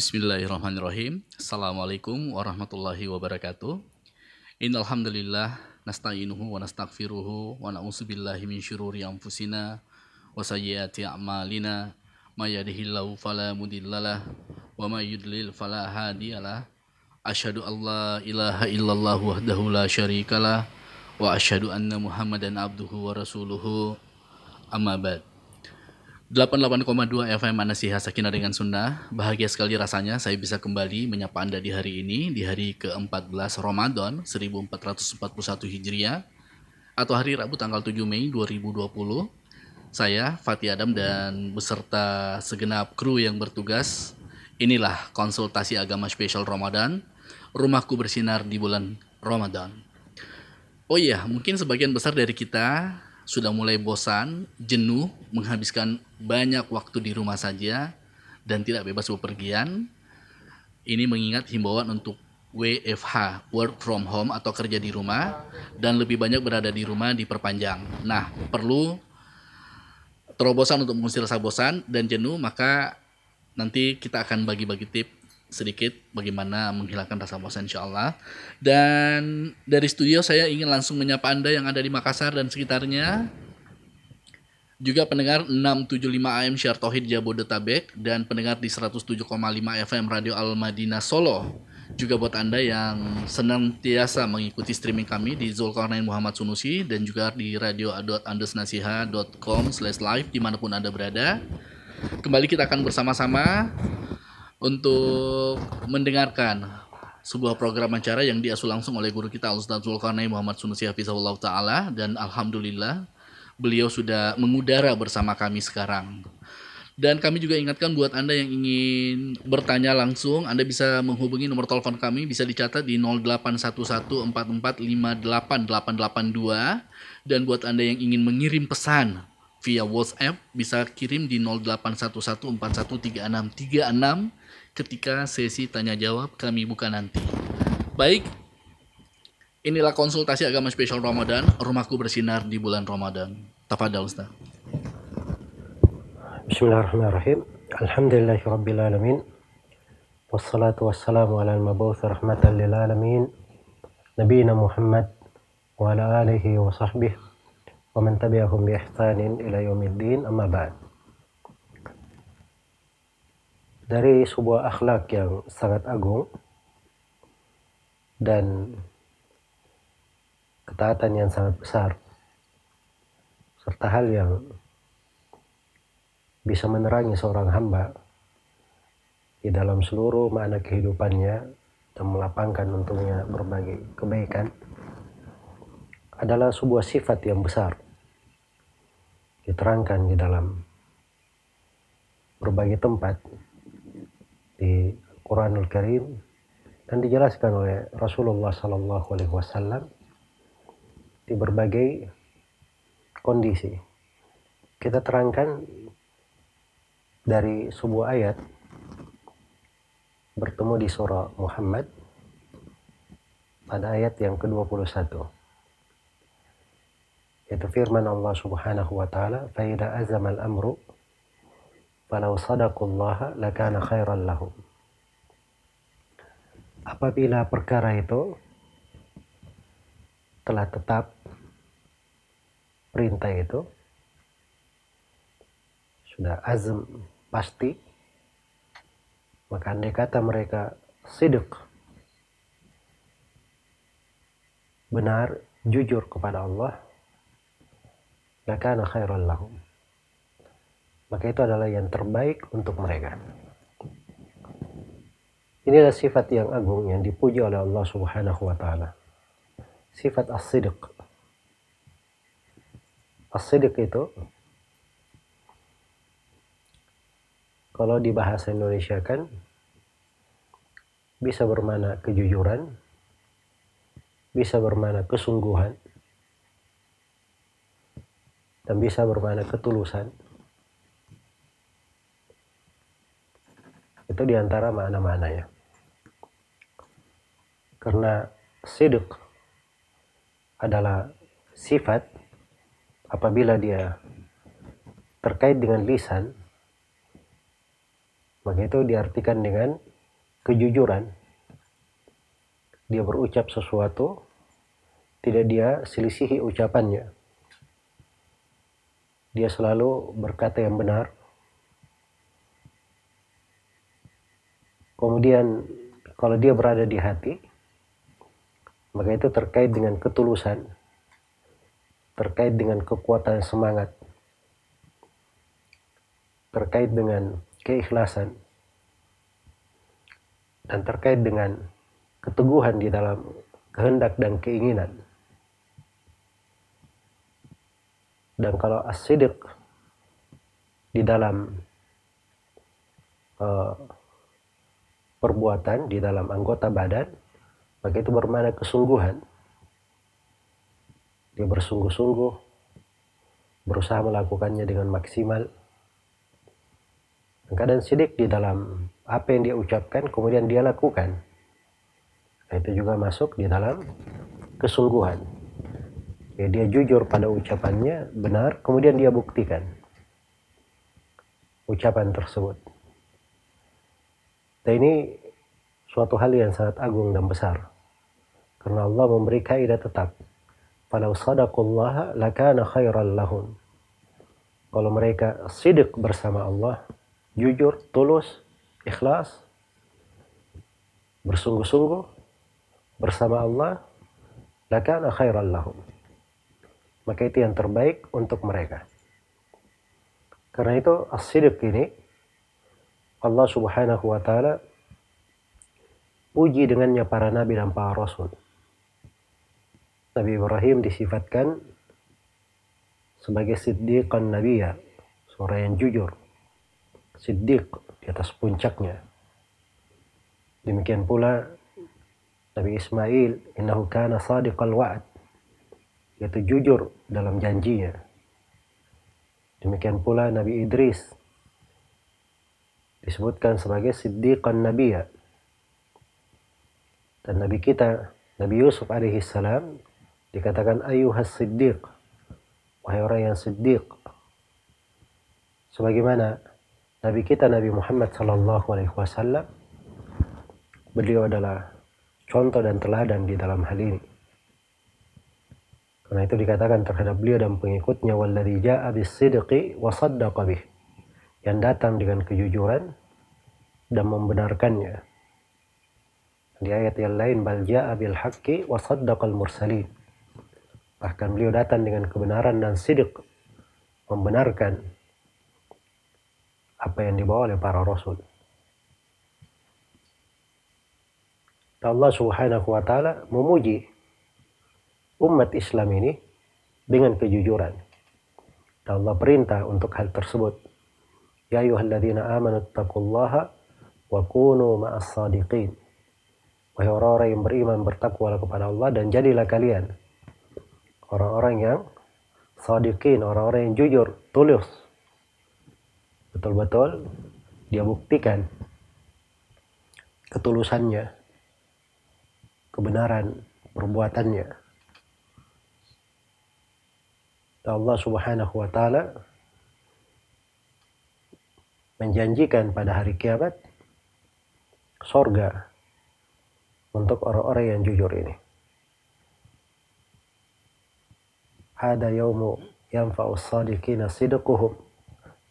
Bismillahirrahmanirrahim. Assalamualaikum warahmatullahi wabarakatuh. Innalhamdulillah nasta'inuhu wa nastaghfiruhu wa na'udzubillahi min syururi anfusina wa sayyiati a'malina may yahdihillahu fala mudhillalah wa may yudlil fala hadiyalah. Asyhadu an la ilaha illallah wahdahu la syarikalah wa asyhadu anna Muhammadan abduhu wa rasuluhu. Amma ba'd. 88,2 FM Manasiha Sakinah dengan Sunda. Bahagia sekali rasanya saya bisa kembali menyapa Anda di hari ini, di hari ke-14 Ramadan 1441 Hijriah atau hari Rabu tanggal 7 Mei 2020. Saya Fatih Adam dan beserta segenap kru yang bertugas. Inilah konsultasi agama spesial Ramadan. Rumahku bersinar di bulan Ramadan. Oh iya, mungkin sebagian besar dari kita sudah mulai bosan, jenuh, menghabiskan banyak waktu di rumah saja, dan tidak bebas bepergian. Ini mengingat himbauan untuk WFH, work from home atau kerja di rumah, dan lebih banyak berada di rumah diperpanjang. Nah, perlu terobosan untuk mengusir rasa bosan dan jenuh, maka nanti kita akan bagi-bagi tips sedikit bagaimana menghilangkan rasa bosan insya Allah. Dan dari studio saya ingin langsung menyapa Anda yang ada di Makassar dan sekitarnya. Juga pendengar 675 AM Syar Tauhid Jabodetabek dan pendengar di 107,5 FM Radio Al Madinah Solo. Juga buat Anda yang senantiasa mengikuti streaming kami di Zulkarnain Muhammad Sunusi dan juga di radio.andesnasiha.com slash live di mana pun Anda berada. Kembali kita akan bersama-sama untuk mendengarkan sebuah program acara yang diasuh langsung oleh guru kita Al-Ustaz Zulkarnain Muhammad Sunusi Hafizahullah Ta'ala dan Alhamdulillah beliau sudah mengudara bersama kami sekarang. Dan kami juga ingatkan buat Anda yang ingin bertanya langsung, Anda bisa menghubungi nomor telepon kami, bisa dicatat di 081144588882. Dan buat Anda yang ingin mengirim pesan via WhatsApp, bisa kirim di 0811413636 ketika sesi tanya jawab kami buka nanti. Baik, inilah konsultasi agama spesial Ramadan, rumahku bersinar di bulan Ramadan. Tafadhal Ustaz. Bismillahirrahmanirrahim. Alhamdulillahi rabbil alamin. Wassalatu wassalamu ala al-mabawth rahmatan lil alamin. Muhammad wa ala alihi wa sahbihi wa man tabi'ahum bi ihsanin ila yaumiddin amma ba'd. Dari sebuah akhlak yang sangat agung dan ketaatan yang sangat besar serta hal yang bisa menerangi seorang hamba di dalam seluruh makna kehidupannya dan melapangkan untungnya berbagai kebaikan adalah sebuah sifat yang besar diterangkan di dalam berbagai tempat di Quranul Karim dan dijelaskan oleh Rasulullah Sallallahu Alaihi Wasallam di berbagai kondisi. Kita terangkan dari sebuah ayat bertemu di surah Muhammad pada ayat yang ke-21 yaitu firman Allah Subhanahu wa taala fa idza al-amru falau sadaqullaha lakana khairan lahum. Apabila perkara itu telah tetap perintah itu sudah azam pasti maka andai kata mereka sidik benar jujur kepada Allah lakana khairan lahum maka itu adalah yang terbaik untuk mereka. Inilah sifat yang agung yang dipuji oleh Allah Subhanahu wa taala. Sifat as-sidq. As-sidq itu kalau di bahasa Indonesia kan bisa bermana kejujuran, bisa bermana kesungguhan, dan bisa bermana ketulusan. Itu di antara makna-maknanya. Karena sidik adalah sifat apabila dia terkait dengan lisan, maka itu diartikan dengan kejujuran. Dia berucap sesuatu, tidak dia selisihi ucapannya. Dia selalu berkata yang benar. Kemudian kalau dia berada di hati, maka itu terkait dengan ketulusan, terkait dengan kekuatan semangat, terkait dengan keikhlasan, dan terkait dengan keteguhan di dalam kehendak dan keinginan. Dan kalau asidik di dalam uh, perbuatan, di dalam anggota badan, maka itu bermakna kesungguhan. Dia bersungguh-sungguh, berusaha melakukannya dengan maksimal. Kadang sidik di dalam apa yang dia ucapkan, kemudian dia lakukan. Nah, itu juga masuk di dalam kesungguhan ya, dia jujur pada ucapannya benar kemudian dia buktikan ucapan tersebut dan ini suatu hal yang sangat agung dan besar. Karena Allah memberi kaidah tetap. Falau sadaqullah lakana khairan lahum. Kalau mereka sidik bersama Allah jujur tulus ikhlas bersungguh-sungguh bersama Allah lakana khairan lahum. Maka itu yang terbaik untuk mereka. Karena itu as ini Allah Subhanahu wa taala uji dengannya para nabi dan para rasul. Nabi Ibrahim disifatkan sebagai siddiqan nabiya, seorang yang jujur. Siddiq di atas puncaknya. Demikian pula Nabi Ismail, innahu kana sadiqal wa'ad yaitu jujur dalam janjinya. Demikian pula Nabi Idris disebutkan sebagai siddiqan nabiya. Dan Nabi kita, Nabi Yusuf alaihi salam dikatakan ayuhas siddiq. Wahai orang yang siddiq. Sebagaimana Nabi kita Nabi Muhammad sallallahu alaihi wasallam beliau adalah contoh dan teladan di dalam hal ini. Karena itu dikatakan terhadap beliau dan pengikutnya walladzi ja'a bis-sidqi wa saddaqa bih. Yang datang dengan kejujuran dan membenarkannya. Di ayat yang lain bal ja'a bil haqqi wa saddaqal mursalin. Bahkan beliau datang dengan kebenaran dan sidik membenarkan apa yang dibawa oleh para rasul. Allah Subhanahu wa taala memuji umat Islam ini dengan kejujuran. Allah perintah untuk hal tersebut. Ya ayuhalladzina amanu taqullaha wa kunu ma'as sadiqin. Wahai orang-orang yang beriman bertakwa kepada Allah dan jadilah kalian orang-orang yang sadiqin, orang-orang yang jujur, tulus. Betul-betul dia buktikan ketulusannya, kebenaran perbuatannya. Allah Subhanahu wa taala menjanjikan pada hari kiamat sorga untuk orang-orang yang jujur ini. Hada yaumu yanfa'u sadiqina sidquhum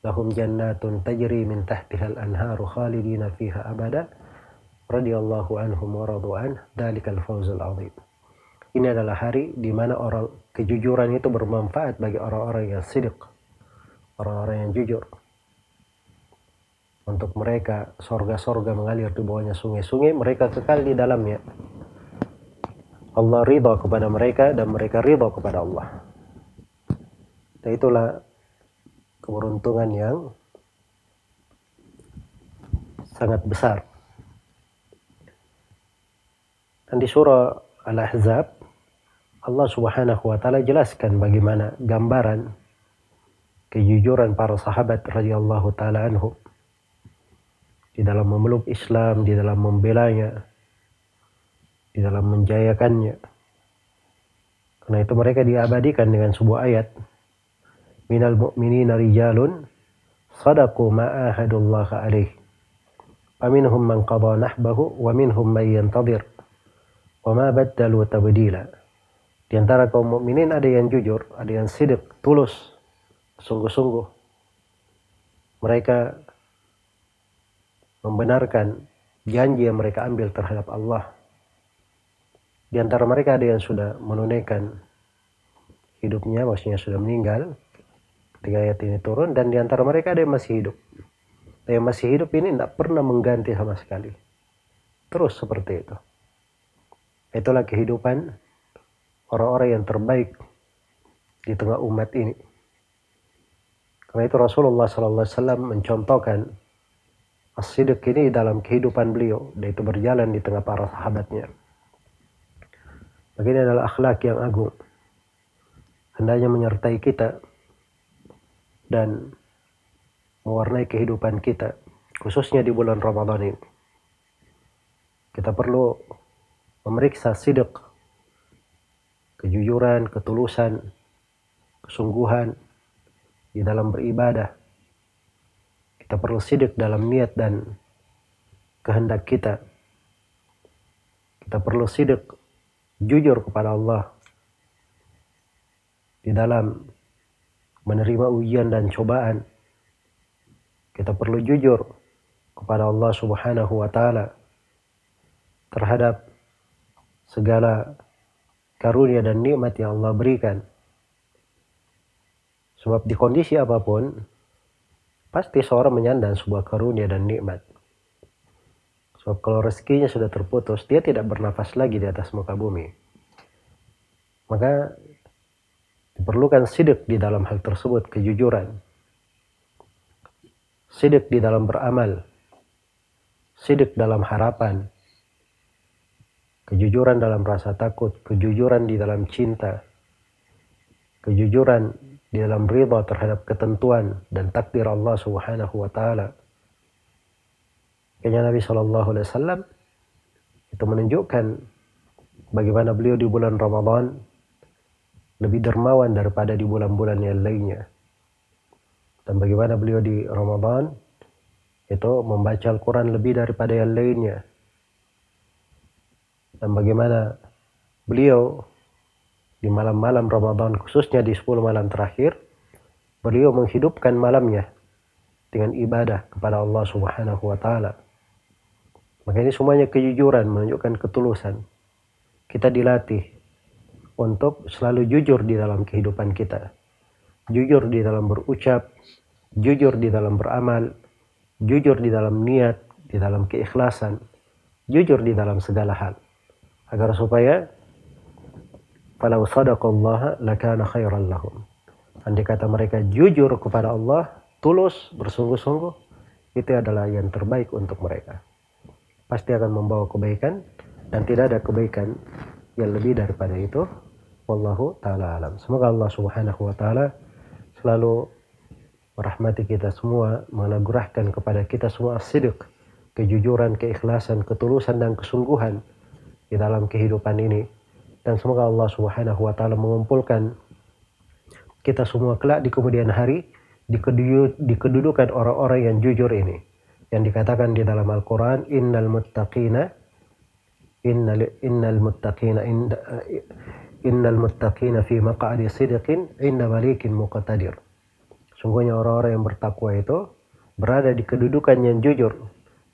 lahum jannatun tajri min tahtiha al-anharu khalidina fiha abada radhiyallahu anhum wa radu an dalikal fawzul azim ini adalah hari di mana orang kejujuran itu bermanfaat bagi orang-orang yang sidik, orang-orang yang jujur. Untuk mereka sorga-sorga mengalir di bawahnya sungai-sungai, mereka kekal di dalamnya. Allah ridha kepada mereka dan mereka ridha kepada Allah. Dan itulah keberuntungan yang sangat besar. Dan di surah Al-Ahzab Allah Subhanahu wa taala jelaskan bagaimana gambaran kejujuran para sahabat radhiyallahu taala anhu di dalam memeluk Islam, di dalam membelanya, di dalam menjayakannya. Karena itu mereka diabadikan dengan sebuah ayat. Minal mu'minina rijalun sadaku ma'ahadullaha alaih. Faminhum man qada nahbahu wa minhum man yantadir. Wa ma baddalu tabdila. Di antara kaum mukminin ada yang jujur, ada yang sidik, tulus, sungguh-sungguh. Mereka membenarkan janji yang mereka ambil terhadap Allah. Di antara mereka ada yang sudah menunaikan hidupnya, maksudnya sudah meninggal ketika ayat ini turun, dan di antara mereka ada yang masih hidup. Yang masih hidup ini tidak pernah mengganti sama sekali. Terus seperti itu. Itulah kehidupan orang-orang yang terbaik di tengah umat ini. Karena itu Rasulullah SAW mencontohkan as-sidq ini dalam kehidupan beliau, dan itu berjalan di tengah para sahabatnya. Begini adalah akhlak yang agung. Hendaknya menyertai kita dan mewarnai kehidupan kita, khususnya di bulan Ramadan ini. Kita perlu memeriksa sidik kejujuran, ketulusan, kesungguhan di dalam beribadah. Kita perlu sidik dalam niat dan kehendak kita. Kita perlu sidik jujur kepada Allah di dalam menerima ujian dan cobaan. Kita perlu jujur kepada Allah Subhanahu wa taala terhadap segala karunia dan nikmat yang Allah berikan. Sebab di kondisi apa pun, pasti seorang menyandang sebuah karunia dan nikmat. Sebab kalau rezekinya sudah terputus, dia tidak bernafas lagi di atas muka bumi. Maka diperlukan sidik di dalam hal tersebut, kejujuran. Sidik di dalam beramal. Sidik dalam harapan kejujuran dalam rasa takut, kejujuran di dalam cinta, kejujuran di dalam ridha terhadap ketentuan dan takdir Allah Subhanahu wa taala. Kayaknya Nabi Shallallahu alaihi wasallam itu menunjukkan bagaimana beliau di bulan Ramadan lebih dermawan daripada di bulan-bulan yang lainnya. Dan bagaimana beliau di Ramadan itu membaca Al-Quran lebih daripada yang lainnya dan bagaimana beliau di malam-malam Ramadan khususnya di 10 malam terakhir beliau menghidupkan malamnya dengan ibadah kepada Allah Subhanahu wa taala. Maka ini semuanya kejujuran menunjukkan ketulusan. Kita dilatih untuk selalu jujur di dalam kehidupan kita. Jujur di dalam berucap, jujur di dalam beramal, jujur di dalam niat, di dalam keikhlasan, jujur di dalam segala hal agar supaya falau sadaqallaha lakana khairan lahum. Andai kata mereka jujur kepada Allah, tulus, bersungguh-sungguh, itu adalah yang terbaik untuk mereka. Pasti akan membawa kebaikan dan tidak ada kebaikan yang lebih daripada itu. Wallahu taala alam. Semoga Allah Subhanahu wa taala selalu merahmati kita semua, menganugerahkan kepada kita semua sidik, kejujuran, keikhlasan, ketulusan dan kesungguhan di dalam kehidupan ini. Dan semoga Allah Subhanahu wa taala mengumpulkan kita semua kelak di kemudian hari di, kedudukan orang-orang yang jujur ini. Yang dikatakan di dalam Al-Qur'an innal muttaqina innal innal muttaqina innal muttaqina fi maq'adi sidqin inda malikin muqtadir. Sungguhnya orang-orang yang bertakwa itu berada di kedudukan yang jujur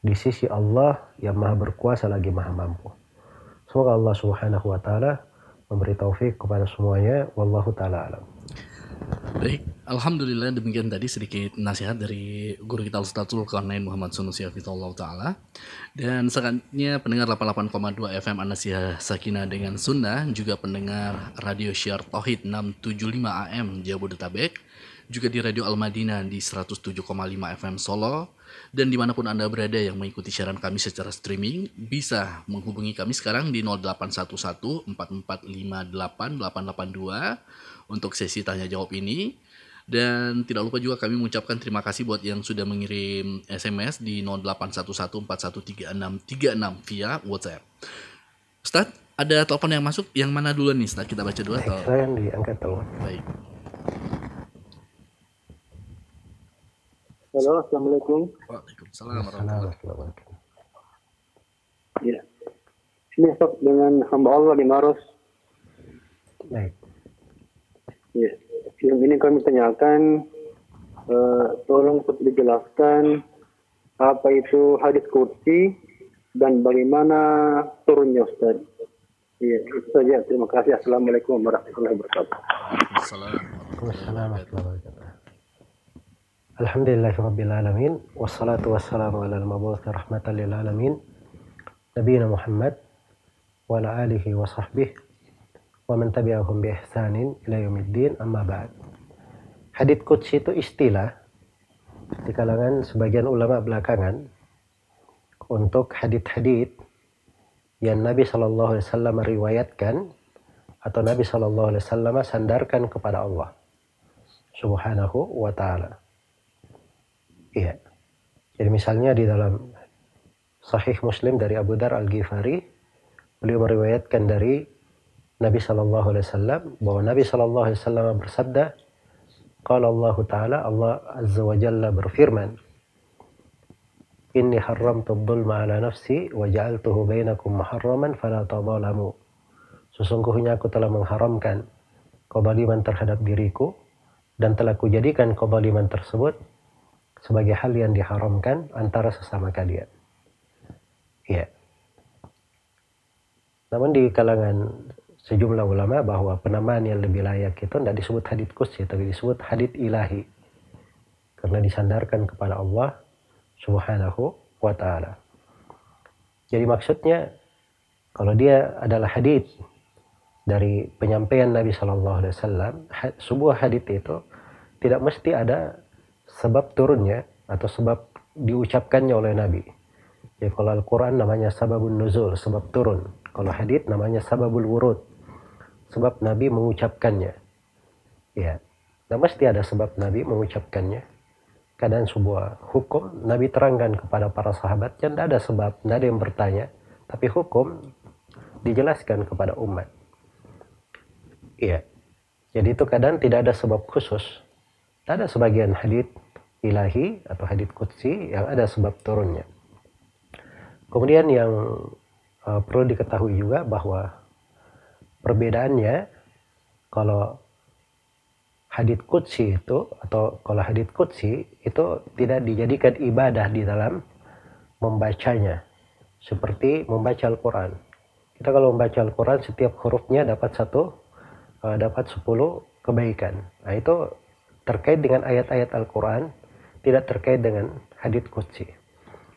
di sisi Allah yang maha berkuasa lagi maha mampu. Semoga Allah Subhanahu wa taala memberi taufik kepada semuanya. Wallahu taala alam. Baik, Alhamdulillah demikian tadi sedikit nasihat dari guru kita Ustazul Qarnain Muhammad Sunusi Allah Ta'ala Dan selanjutnya pendengar 88,2 FM Anasiyah Sakina dengan Sunnah Juga pendengar Radio Syiar Tauhid 675 AM Jabodetabek Juga di Radio Al-Madinah di 107,5 FM Solo dan di mana pun Anda berada yang mengikuti siaran kami secara streaming, bisa menghubungi kami sekarang di 0811 4458 882 untuk sesi tanya jawab ini. Dan tidak lupa juga kami mengucapkan terima kasih buat yang sudah mengirim SMS di 0811413636 via WhatsApp. Ustaz, ada telepon yang masuk, yang mana dulu nih Ustaz? Kita baca dulu atau? Saya yang diangkat telepon. Baik. Halo, Assalamualaikum. Waalaikumsalam warahmatullahi wabarakatuh. Ini Ustaz dengan hamba Allah di Maros. Baik. Ya, film ini kami tanyakan, eh, tolong Ustaz dijelaskan apa itu hadis kursi dan bagaimana turunnya Ustaz. Iya, itu saja. Terima kasih. Assalamualaikum warahmatullahi wabarakatuh. Waalaikumsalam warahmatullahi wabarakatuh. Alhamdulillahirrabbilalamin Wassalatu wassalamu ala al-mabuthi rahmatan lil alamin. Nabiina Muhammad Wa ala alihi wa sahbihi Wa man tabi'ahum bi ihsanin ila yaumiddin. Amma ba'd. Hadith Qudsi itu istilah di kalangan sebagian ulama belakangan untuk hadith-hadith yang Nabi Shallallahu Alaihi Wasallam meriwayatkan atau Nabi Shallallahu Alaihi sandarkan kepada Allah Subhanahu wa Ta'ala. Iya. Jadi misalnya di dalam Sahih Muslim dari Abu Dar Al Ghifari, beliau meriwayatkan dari Nabi Shallallahu Alaihi Wasallam bahwa Nabi Shallallahu Alaihi Wasallam bersabda, Qala Allah Taala Allah Azza wa Jalla berfirman, Inni haramtu dhulma ala nafsi wa ja'altuhu bainakum muharraman fala tadhalamu. Sesungguhnya aku telah mengharamkan kezaliman terhadap diriku dan telah kujadikan kezaliman tersebut sebagai hal yang diharamkan antara sesama kalian. Ya. Namun di kalangan sejumlah ulama bahwa penamaan yang lebih layak itu tidak disebut hadith kursi, tapi disebut hadith ilahi. Karena disandarkan kepada Allah subhanahu wa ta'ala. Jadi maksudnya kalau dia adalah hadith dari penyampaian Nabi Shallallahu Alaihi Wasallam, sebuah hadith itu tidak mesti ada sebab turunnya atau sebab diucapkannya oleh Nabi. Ya kalau Al-Quran namanya sababun nuzul, sebab turun. Kalau hadith namanya sababul wurud, sebab Nabi mengucapkannya. Ya, nah mesti ada sebab Nabi mengucapkannya. Kadang sebuah hukum Nabi terangkan kepada para sahabat yang tidak ada sebab, tidak ada yang bertanya, tapi hukum dijelaskan kepada umat. Iya. Jadi itu kadang tidak ada sebab khusus. Ada sebagian hadith ilahi atau hadith qudsi yang ada sebab turunnya. Kemudian yang uh, perlu diketahui juga bahwa perbedaannya kalau hadith qudsi itu atau kalau hadith qudsi itu tidak dijadikan ibadah di dalam membacanya seperti membaca Al-Quran. Kita kalau membaca Al-Quran setiap hurufnya dapat satu uh, dapat 10 kebaikan. Nah itu terkait dengan ayat-ayat Al-Quran tidak terkait dengan hadith qudsi.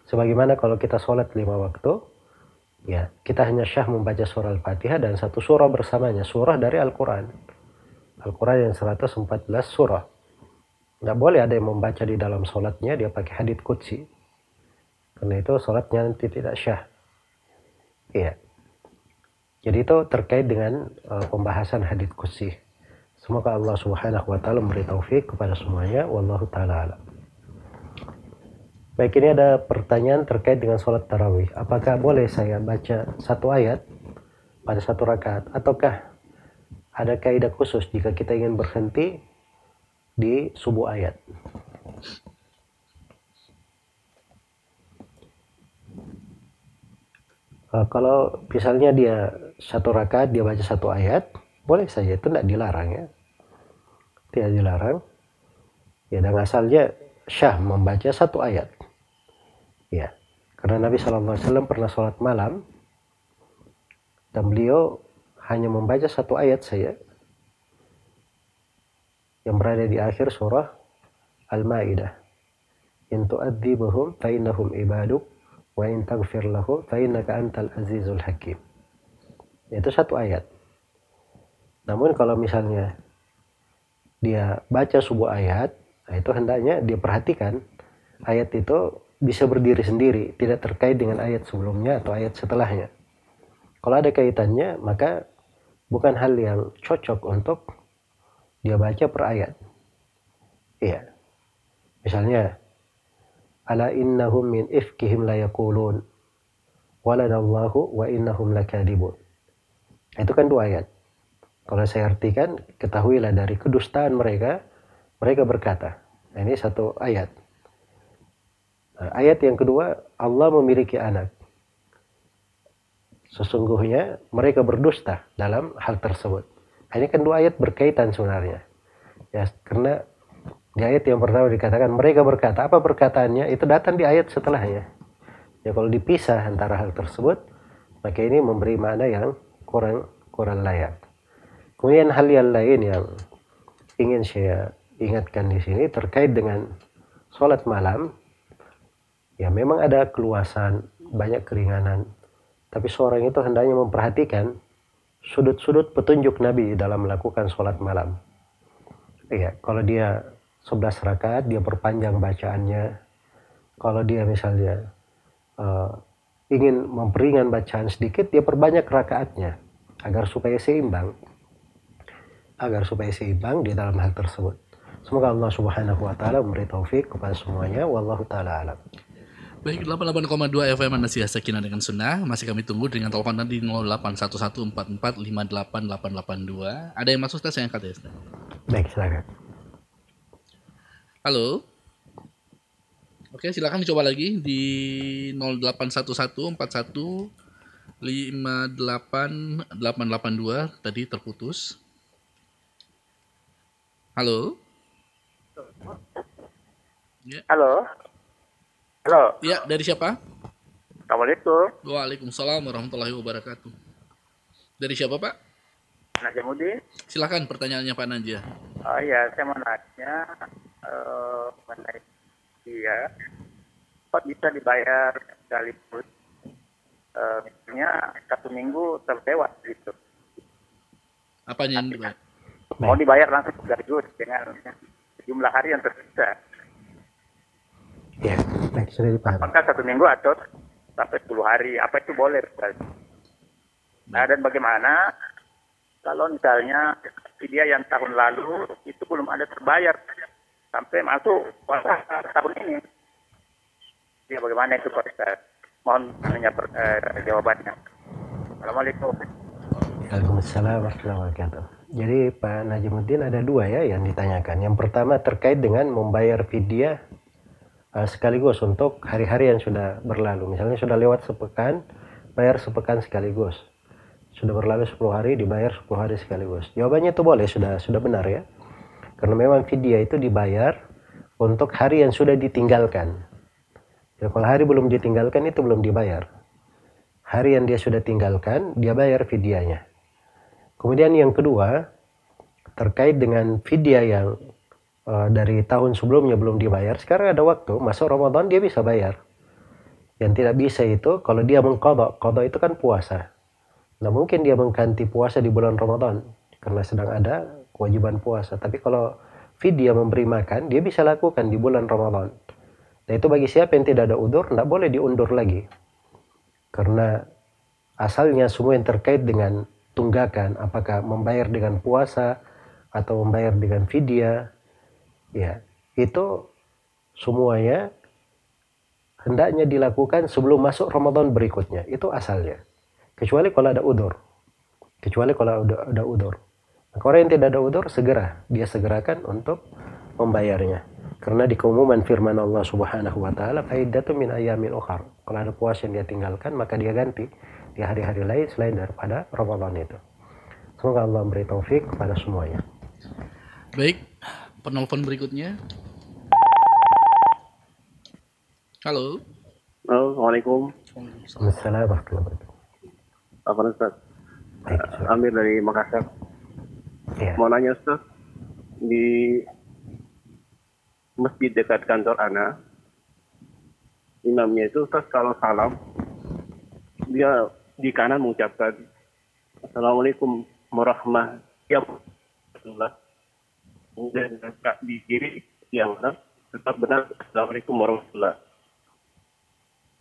Sebagaimana kalau kita sholat lima waktu, ya kita hanya syah membaca surah Al-Fatihah dan satu surah bersamanya, surah dari Al-Quran. Al-Quran yang 114 surah. Tidak boleh ada yang membaca di dalam sholatnya, dia pakai hadith qudsi. Karena itu sholatnya nanti tidak syah. Iya. Jadi itu terkait dengan uh, pembahasan hadith qudsi. Semoga Allah Subhanahu wa taala memberi taufik kepada semuanya. Wallahu taala alam. Baik, ini ada pertanyaan terkait dengan sholat tarawih. Apakah boleh saya baca satu ayat pada satu rakaat? Ataukah ada kaidah khusus jika kita ingin berhenti di subuh ayat? Uh, kalau misalnya dia satu rakaat dia baca satu ayat, boleh saja itu tidak dilarang ya, tidak dilarang. Ya dan asalnya syah membaca satu ayat. Ya, karena Nabi SAW pernah sholat malam dan beliau hanya membaca satu ayat saja yang berada di akhir surah Al-Maidah. In tu'adzibhum fa innahum ibaduk wa in taghfir lahu fa innaka antal azizul hakim. Itu satu ayat. Namun kalau misalnya dia baca sebuah ayat, nah itu hendaknya dia perhatikan ayat itu bisa berdiri sendiri, tidak terkait dengan ayat sebelumnya atau ayat setelahnya. Kalau ada kaitannya, maka bukan hal yang cocok untuk dia baca per ayat. Iya. Misalnya, ala innahum min ifkihim la yaqulun waladallahu wa innahum lakadibun. Itu kan dua ayat. Kalau saya artikan, ketahuilah dari kedustaan mereka, mereka berkata. Nah, ini satu ayat. Nah, ayat yang kedua, Allah memiliki anak. sesungguhnya mereka berdusta dalam hal tersebut. Ini kan dua ayat berkaitan sebenarnya. Ya, karena di ayat yang pertama dikatakan mereka berkata, apa perkataannya? Itu datang di ayat setelahnya. Ya kalau dipisah antara hal tersebut, maka ini memberi makna yang kurang kurang layak. Kemudian hal yang lain yang ingin saya ingatkan di sini terkait dengan sholat malam, ya memang ada keluasan, banyak keringanan, tapi seorang itu hendaknya memperhatikan sudut-sudut petunjuk Nabi dalam melakukan sholat malam. Iya, kalau dia 11 rakaat, dia perpanjang bacaannya. Kalau dia misalnya uh, ingin memperingan bacaan sedikit, dia perbanyak rakaatnya agar supaya seimbang agar supaya seimbang di dalam hal tersebut. Semoga Allah Subhanahu wa taala memberi taufik kepada semuanya wallahu taala alam. Baik, 88,2 FM Nasihat Sakinah dengan Sunnah Masih kami tunggu dengan telepon di 0811445882 Ada yang masuk tes saya angkat ya Ustaz? Baik, silakan Halo Oke, silakan dicoba lagi di 081141 tadi terputus. Halo. Ya. Halo. Halo. Ya, dari siapa? Assalamualaikum. Waalaikumsalam warahmatullahi wabarakatuh. Dari siapa, Pak? Najamudin. Silakan pertanyaannya Pak Najah. Oh iya, saya mau nanya uh, mengenai dia kok bisa dibayar sekaligus uh, misalnya satu minggu terlewat gitu. Apanya yang dibayar? mau dibayar langsung sekaligus dengan jumlah hari yang tersisa. Ya, baik sudah dipahami. Apakah satu minggu atau sampai 10 hari? Apa itu boleh? Nah, dan bagaimana kalau misalnya dia yang tahun lalu itu belum ada terbayar sampai masuk puasa tahun ini? Ya bagaimana itu Pak Mohon hanya per, eh, jawabannya. Assalamualaikum. Waalaikumsalam warahmatullahi wabarakatuh. Jadi Pak Najimuddin ada dua ya yang ditanyakan. Yang pertama terkait dengan membayar fidyah uh, sekaligus untuk hari-hari yang sudah berlalu. Misalnya sudah lewat sepekan, bayar sepekan sekaligus. Sudah berlalu 10 hari dibayar 10 hari sekaligus. Jawabannya itu boleh, sudah sudah benar ya. Karena memang fidyah itu dibayar untuk hari yang sudah ditinggalkan. Ya, kalau hari belum ditinggalkan itu belum dibayar. Hari yang dia sudah tinggalkan, dia bayar fidyahnya. Kemudian yang kedua, terkait dengan vidya yang uh, dari tahun sebelumnya belum dibayar, sekarang ada waktu, masuk Ramadan dia bisa bayar. Yang tidak bisa itu, kalau dia mengkodok, kodok itu kan puasa. Nah mungkin dia mengganti puasa di bulan Ramadan, karena sedang ada kewajiban puasa. Tapi kalau vidya memberi makan, dia bisa lakukan di bulan Ramadan. Nah itu bagi siapa yang tidak ada udur, tidak boleh diundur lagi. Karena asalnya semua yang terkait dengan tunggakan apakah membayar dengan puasa atau membayar dengan vidya ya itu semuanya hendaknya dilakukan sebelum masuk Ramadan berikutnya. Itu asalnya. Kecuali kalau ada udur. Kecuali kalau ada, ada udur. Maka orang yang tidak ada udur segera. Dia segerakan untuk membayarnya. Karena di keumuman firman Allah Subhanahu wa taala faidatu min ayamin ukhar. Kalau ada puasa yang dia tinggalkan maka dia ganti di hari-hari lain selain daripada Ramadan itu. Semoga Allah memberi taufik kepada semuanya. Baik, penelpon berikutnya. Halo. Halo, Assalamualaikum. Assalamualaikum warahmatullahi wabarakatuh. Apa Ustaz? Amir dari Makassar. Ya. Mau nanya Ustaz, di masjid dekat kantor Ana, imamnya itu Ustaz kalau salam, dia di kanan mengucapkan Assalamualaikum warahmatullahi wabarakatuh. Dan di kiri yang benar tetap benar Assalamualaikum warahmatullahi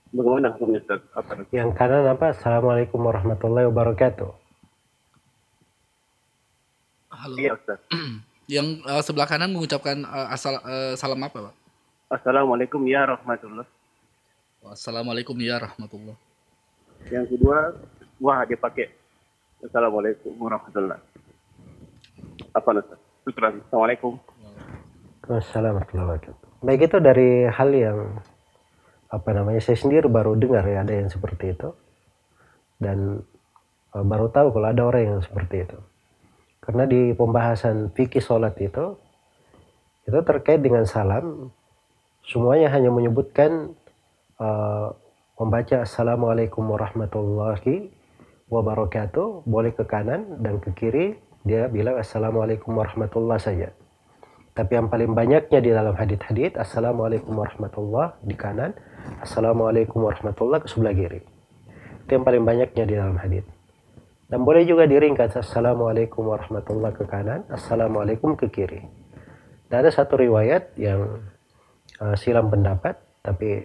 Bagaimana hukumnya Ustaz? Apa? Yang kanan apa? Assalamualaikum warahmatullahi wabarakatuh. Halo. Iya Ustaz. yang uh, sebelah kanan mengucapkan uh, asal uh, salam apa Pak? Assalamualaikum ya rahmatullah. Assalamualaikum ya rahmatullah. Yang kedua, wah dia pakai Assalamualaikum warahmatullahi Apa Ustaz? Assalamualaikum. Assalamualaikum Baik itu dari hal yang apa namanya saya sendiri baru dengar ya ada yang seperti itu. dan uh, baru tahu kalau ada orang yang seperti itu. Karena di pembahasan fikih sholat itu, itu terkait dengan salam, semuanya hanya menyebutkan uh, membaca Assalamualaikum warahmatullahi wabarakatuh, boleh ke kanan dan ke kiri, dia bilang Assalamualaikum warahmatullahi saja. Tapi yang paling banyaknya di dalam hadith-hadith, Assalamualaikum warahmatullahi di kanan, Assalamualaikum warahmatullahi ke sebelah kiri. Itu yang paling banyaknya di dalam hadith. Dan boleh juga diringkas Assalamualaikum warahmatullahi ke kanan, Assalamualaikum ke kiri. Dan ada satu riwayat yang uh, silam pendapat, tapi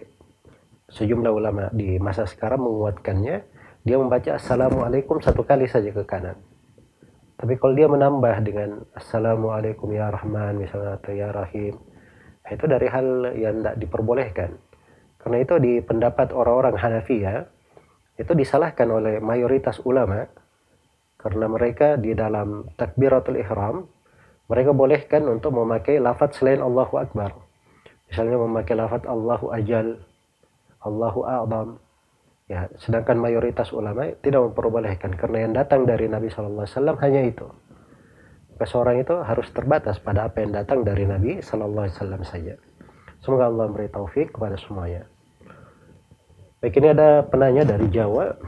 sejumlah ulama di masa sekarang menguatkannya. Dia membaca Assalamualaikum satu kali saja ke kanan. Tapi kalau dia menambah dengan Assalamualaikum ya Rahman misalnya atau ya Rahim, itu dari hal yang tidak diperbolehkan. Karena itu di pendapat orang-orang Hanafiya, itu disalahkan oleh mayoritas ulama karena mereka di dalam takbiratul ihram mereka bolehkan untuk memakai lafaz selain Allahu Akbar misalnya memakai lafaz Allahu Ajal Allahu A'zam ya sedangkan mayoritas ulama tidak memperbolehkan karena yang datang dari Nabi Shallallahu Alaihi Wasallam hanya itu. Maka seorang itu harus terbatas pada apa yang datang dari Nabi Shallallahu Alaihi Wasallam saja. Semoga Allah memberi taufik kepada semuanya. Baik ini ada penanya dari Jawa.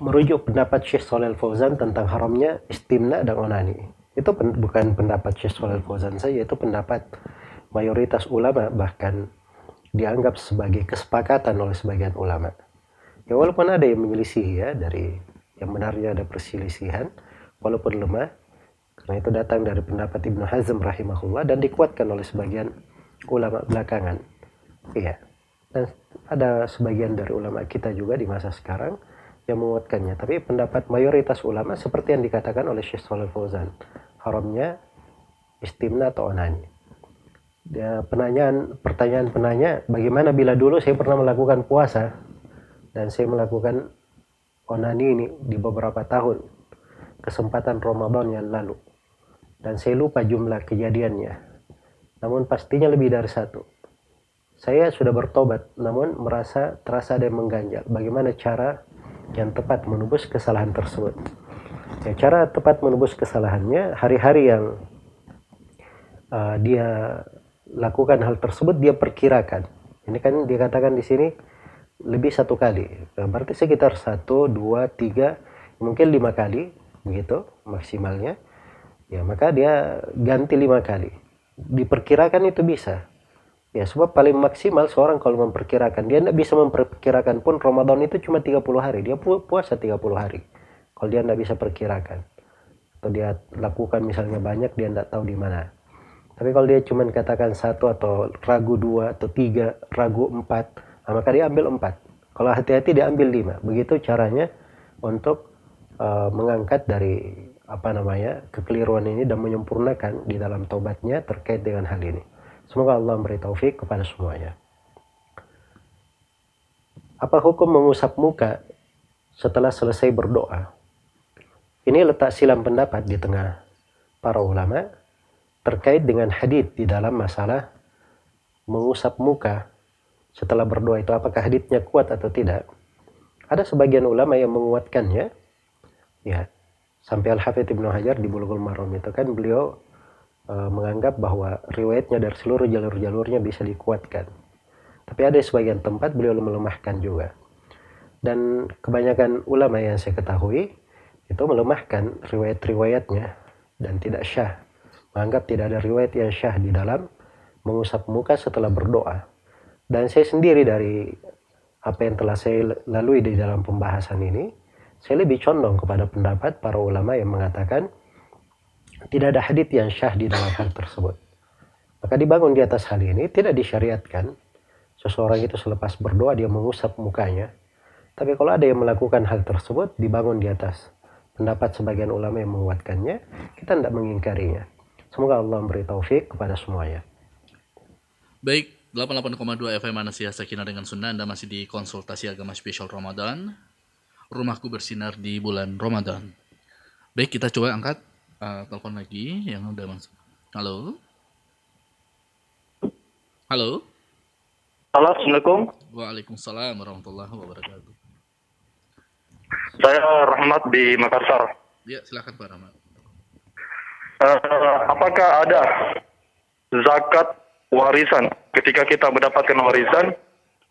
Merujuk pendapat Syekh Shalal Fauzan tentang haramnya istimna dan onani. Itu pen, bukan pendapat Syekh Shalal Fauzan saja, itu pendapat mayoritas ulama. Bahkan dianggap sebagai kesepakatan oleh sebagian ulama. Ya walaupun ada yang menyelisih ya dari yang benarnya ada perselisihan walaupun lemah karena itu datang dari pendapat Ibnu Hazm rahimahullah dan dikuatkan oleh sebagian ulama belakangan. Iya. Dan ada sebagian dari ulama kita juga di masa sekarang yang menguatkannya. Tapi pendapat mayoritas ulama seperti yang dikatakan oleh Syekh Shalal Fauzan, haramnya istimna atau onani. Ya, penanyaan pertanyaan penanya, bagaimana bila dulu saya pernah melakukan puasa dan saya melakukan onani ini di beberapa tahun kesempatan Ramadan yang lalu dan saya lupa jumlah kejadiannya. Namun pastinya lebih dari satu. Saya sudah bertobat, namun merasa terasa ada yang mengganjal. Bagaimana cara yang tepat menebus kesalahan tersebut. Ya, cara tepat menebus kesalahannya hari-hari yang uh, dia lakukan hal tersebut dia perkirakan. Ini kan dikatakan di sini lebih satu kali. Nah, berarti sekitar satu, dua, tiga, mungkin lima kali begitu maksimalnya. Ya maka dia ganti lima kali. Diperkirakan itu bisa. Ya, sebab paling maksimal seorang kalau memperkirakan, dia tidak bisa memperkirakan pun Ramadan itu cuma 30 hari. Dia pu puasa 30 hari. Kalau dia tidak bisa perkirakan. Atau dia lakukan misalnya banyak, dia tidak tahu di mana. Tapi kalau dia cuma katakan satu atau ragu dua atau tiga, ragu empat, nah maka dia ambil empat. Kalau hati-hati dia ambil lima. Begitu caranya untuk uh, mengangkat dari apa namanya kekeliruan ini dan menyempurnakan di dalam tobatnya terkait dengan hal ini. Semoga Allah memberi taufik kepada semuanya. Apa hukum mengusap muka setelah selesai berdoa? Ini letak silam pendapat di tengah para ulama terkait dengan hadith di dalam masalah mengusap muka setelah berdoa itu apakah hadithnya kuat atau tidak. Ada sebagian ulama yang menguatkannya. Ya, sampai Al-Hafidh Ibnu Hajar di Bulughul Maram itu kan beliau Eh, menganggap bahwa riwayatnya dari seluruh jalur-jalurnya bisa dikuatkan. Tapi ada sebagian tempat beliau melemahkan juga. Dan kebanyakan ulama yang saya ketahui itu melemahkan riwayat-riwayatnya dan tidak syah. Menganggap tidak ada riwayat yang syah di dalam mengusap muka setelah berdoa. Dan saya sendiri dari apa yang telah saya lalui di dalam pembahasan ini, saya lebih condong kepada pendapat para ulama yang mengatakan tidak ada hadith yang syah di dalam hal tersebut. Maka dibangun di atas hal ini tidak disyariatkan seseorang itu selepas berdoa dia mengusap mukanya. Tapi kalau ada yang melakukan hal tersebut dibangun di atas pendapat sebagian ulama yang menguatkannya, kita tidak mengingkarinya. Semoga Allah memberi taufik kepada semuanya. Baik, 88,2 FM Anasiyah Sakinah dengan Sunnah Anda masih di konsultasi agama spesial Ramadan. Rumahku bersinar di bulan Ramadan. Baik, kita coba angkat uh, telepon lagi yang udah masuk. Halo. Halo. Halo, Assalamualaikum. Waalaikumsalam warahmatullahi wabarakatuh. Saya Rahmat di Makassar. Ya, silakan Pak Rahmat. Eh, apakah ada zakat warisan ketika kita mendapatkan warisan?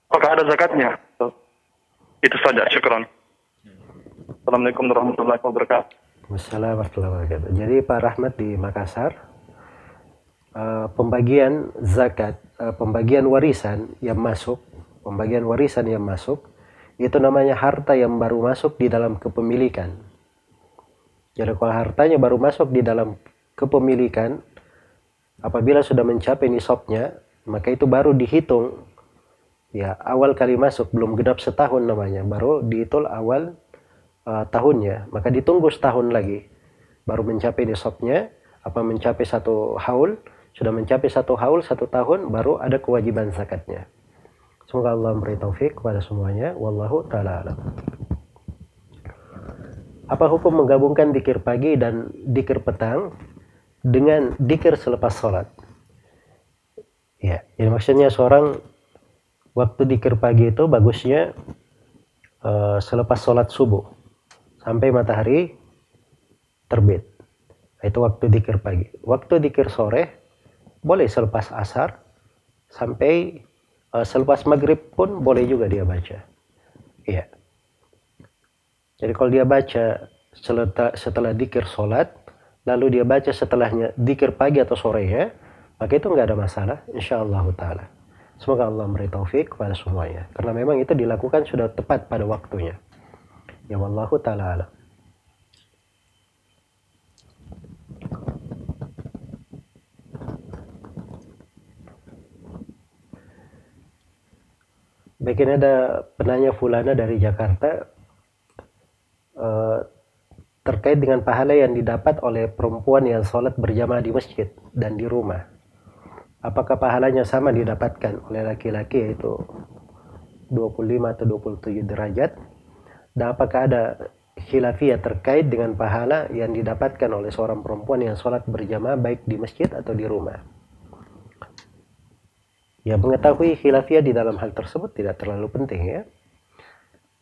Apakah ada zakatnya? Itu saja. Syukran. Assalamualaikum warahmatullahi wabarakatuh. Wassalamualaikum warahmatullahi wabarakatuh. Jadi Pak Rahmat di Makassar, eh, pembagian zakat, eh, pembagian warisan yang masuk, pembagian warisan yang masuk, itu namanya harta yang baru masuk di dalam kepemilikan. Jadi kalau hartanya baru masuk di dalam kepemilikan, apabila sudah mencapai nisabnya, maka itu baru dihitung. Ya awal kali masuk belum genap setahun namanya. Baru dihitung awal uh, tahunnya. Maka ditunggu setahun lagi. Baru mencapai nisabnya apa mencapai satu haul sudah mencapai satu haul satu tahun baru ada kewajiban zakatnya. Semoga Allah memberi taufik kepada semuanya. Wallahu taala alam. Apa hukum menggabungkan dikir pagi dan dikir petang dengan dikir selepas sholat ya jadi maksudnya seorang waktu dikir pagi itu bagusnya uh, selepas sholat subuh sampai matahari terbit. Itu waktu dikir pagi. Waktu dikir sore boleh selepas asar sampai uh, selepas maghrib pun boleh juga dia baca. Iya. Jadi kalau dia baca setelah, setelah dikir sholat, lalu dia baca setelahnya dikir pagi atau sore ya, maka itu nggak ada masalah, insya Allah taala. Semoga Allah memberi taufik kepada semuanya. Karena memang itu dilakukan sudah tepat pada waktunya. Ya wallahu ta'ala alam. Baik ini ada penanya Fulana dari Jakarta uh, terkait dengan pahala yang didapat oleh perempuan yang sholat berjamaah di masjid dan di rumah. Apakah pahalanya sama didapatkan oleh laki-laki yaitu 25 atau 27 derajat? Dan apakah ada khilafiyah terkait dengan pahala yang didapatkan oleh seorang perempuan yang sholat berjamaah baik di masjid atau di rumah? Ya mengetahui khilafiyah di dalam hal tersebut tidak terlalu penting ya.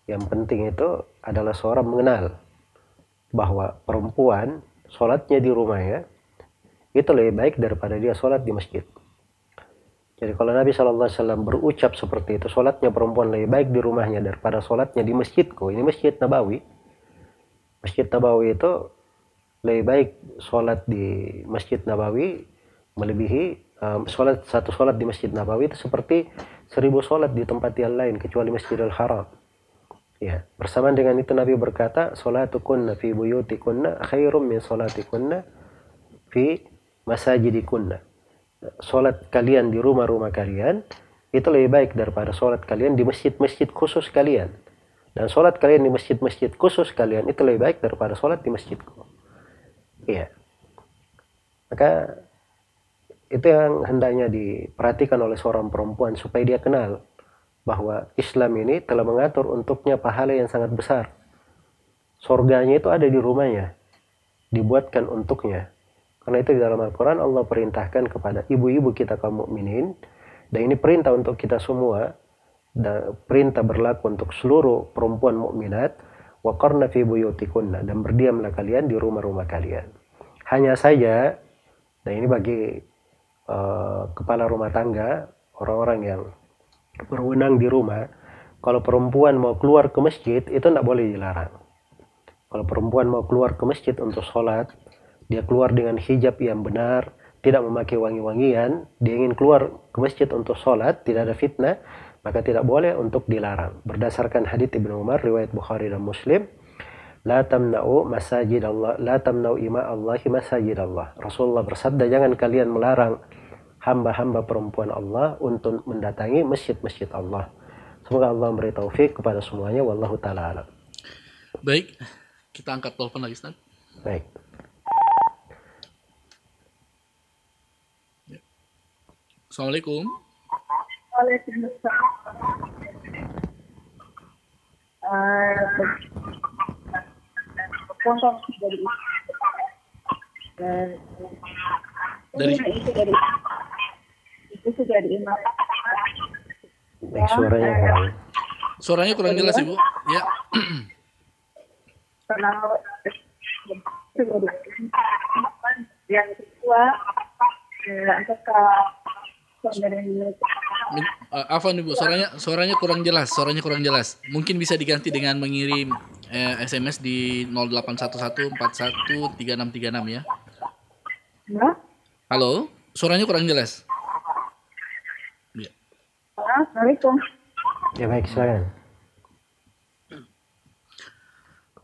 Yang penting itu adalah seorang mengenal bahwa perempuan sholatnya di rumah ya itu lebih baik daripada dia sholat di masjid jadi kalau Nabi SAW berucap seperti itu, sholatnya perempuan lebih baik di rumahnya daripada sholatnya di masjidku. Ini masjid Nabawi. Masjid Nabawi itu lebih baik sholat di masjid Nabawi melebihi um, sholat satu sholat di masjid Nabawi itu seperti seribu sholat di tempat yang lain kecuali Masjidil Haram. Ya, bersamaan dengan itu Nabi berkata, "Salatukunna fi buyutikunna khairum min salatikunna fi masajidikunna." sholat kalian di rumah-rumah kalian itu lebih baik daripada sholat kalian di masjid-masjid khusus kalian. Dan sholat kalian di masjid-masjid khusus kalian itu lebih baik daripada sholat di masjidku. Iya. Maka itu yang hendaknya diperhatikan oleh seorang perempuan supaya dia kenal bahwa Islam ini telah mengatur untuknya pahala yang sangat besar. Sorganya itu ada di rumahnya, dibuatkan untuknya. Karena itu di dalam Al-Quran Allah perintahkan kepada ibu-ibu kita kaum mukminin dan ini perintah untuk kita semua dan perintah berlaku untuk seluruh perempuan mukminat waqarna fi buyutikunna dan berdiamlah kalian di rumah-rumah kalian. Hanya saja dan ini bagi uh, kepala rumah tangga orang-orang yang berwenang di rumah kalau perempuan mau keluar ke masjid itu tidak boleh dilarang. Kalau perempuan mau keluar ke masjid untuk sholat dia keluar dengan hijab yang benar, tidak memakai wangi-wangian, dia ingin keluar ke masjid untuk sholat, tidak ada fitnah, maka tidak boleh untuk dilarang. Berdasarkan hadits Ibnu Umar, riwayat Bukhari dan Muslim, La tamna'u masajid Allah, la tamna'u ima Allahi masajid Allah. Rasulullah bersabda, jangan kalian melarang hamba-hamba perempuan Allah untuk mendatangi masjid-masjid Allah. Semoga Allah memberi taufik kepada semuanya. Wallahu ta'ala alam. Baik, kita angkat telepon lagi, Ustaz. Baik. Assalamualaikum. Waalaikumsalam. Uh, dari dan Dari itu dari itu sudah diimam Baik, suaranya kurang. suaranya kurang jelas Ibu. Ya. kalau di yang kedua eh, Afwan Ibu, suaranya suaranya kurang jelas, suaranya kurang jelas. Mungkin bisa diganti dengan mengirim eh, SMS di 0811413636 ya. ya Halo, suaranya kurang jelas. Ya. Assalamualaikum Ya baik, silakan.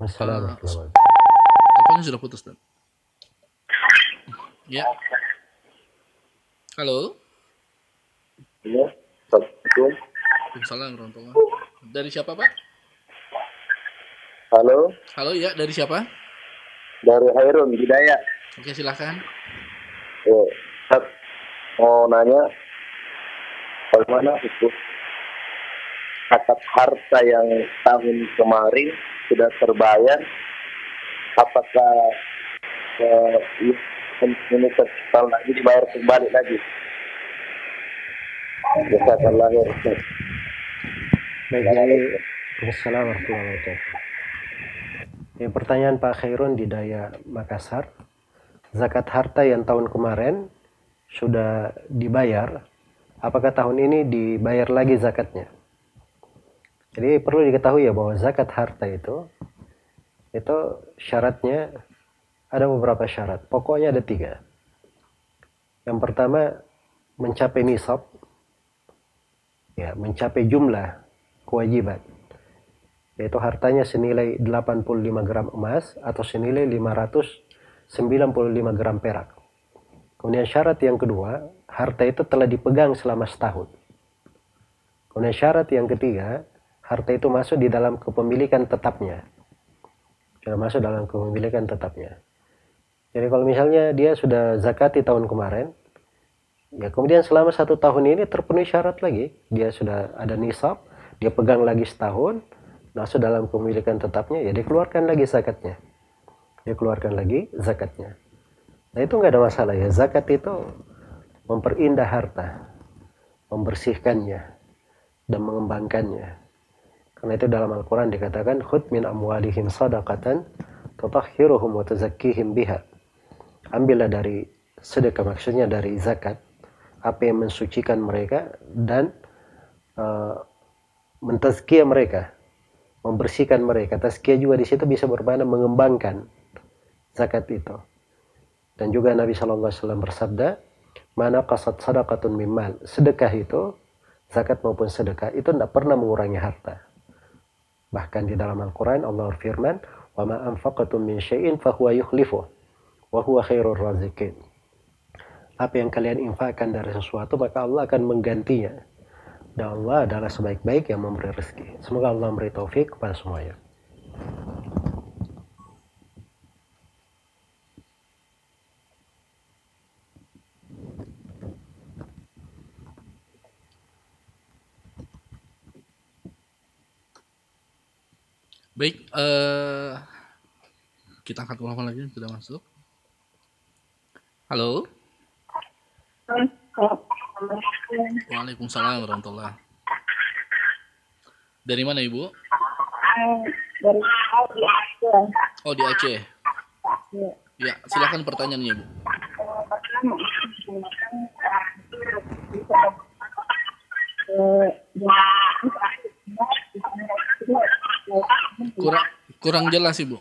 Wassalamualaikum. Teleponnya sudah putus, Dan. Ya. Halo. Ya, Assalamualaikum. Waalaikumsalam warahmatullahi wabarakatuh. Dari siapa, Pak? Halo, Halo, ya, dari siapa? dari Hairun Hidayat. Oke, silahkan. Oh, Ustaz, mau nanya bagaimana itu zakat harta yang tahun kemarin sudah terbayar apakah eh, ini sekali lagi dibayar kembali lagi Jazakallah jadi Assalamualaikum warahmatullahi wabarakatuh. Ya, pertanyaan Pak Khairun di Daya Makassar. Zakat harta yang tahun kemarin sudah dibayar, apakah tahun ini dibayar lagi zakatnya? Jadi perlu diketahui ya bahwa zakat harta itu itu syaratnya ada beberapa syarat. Pokoknya ada tiga. Yang pertama mencapai nisab, ya mencapai jumlah kewajiban yaitu hartanya senilai 85 gram emas atau senilai 595 gram perak. Kemudian syarat yang kedua, harta itu telah dipegang selama setahun. Kemudian syarat yang ketiga, harta itu masuk di dalam kepemilikan tetapnya. Sudah masuk dalam kepemilikan tetapnya. Jadi kalau misalnya dia sudah zakati tahun kemarin, ya kemudian selama satu tahun ini terpenuhi syarat lagi, dia sudah ada nisab, dia pegang lagi setahun, masuk dalam kepemilikan tetapnya, ya dikeluarkan lagi zakatnya. Dia keluarkan lagi zakatnya. Nah itu nggak ada masalah ya. Zakat itu memperindah harta, membersihkannya, dan mengembangkannya. Karena itu dalam Al-Quran dikatakan, Khud min amwalihim sadaqatan, tutahhiruhum wa tuzakkihim biha. Ambillah dari sedekah, maksudnya dari zakat, apa yang mensucikan mereka dan uh, mentazkiyah mereka, membersihkan mereka. Tazkiyah juga di situ bisa bermakna mengembangkan zakat itu. Dan juga Nabi Shallallahu Alaihi Wasallam bersabda, mana kasat sadaqatun mimal. Sedekah itu, zakat maupun sedekah itu tidak pernah mengurangi harta. Bahkan di dalam Al-Quran Allah berfirman, wa ma min syai'in fahuwa yukhlifuh wa huwa khairur razikin. Apa yang kalian infakkan dari sesuatu maka Allah akan menggantinya. Dan Allah adalah sebaik-baik yang memberi rezeki. Semoga Allah memberi taufik kepada semuanya. Baik, eh kita angkat telepon lagi sudah masuk. Halo. Waalaikumsalam warahmatullahi Dari mana Ibu? dari Aceh. Oh di Aceh. Ya. Ya, silakan pertanyaannya Ibu. Eh, Kurang kurang jelas Ibu.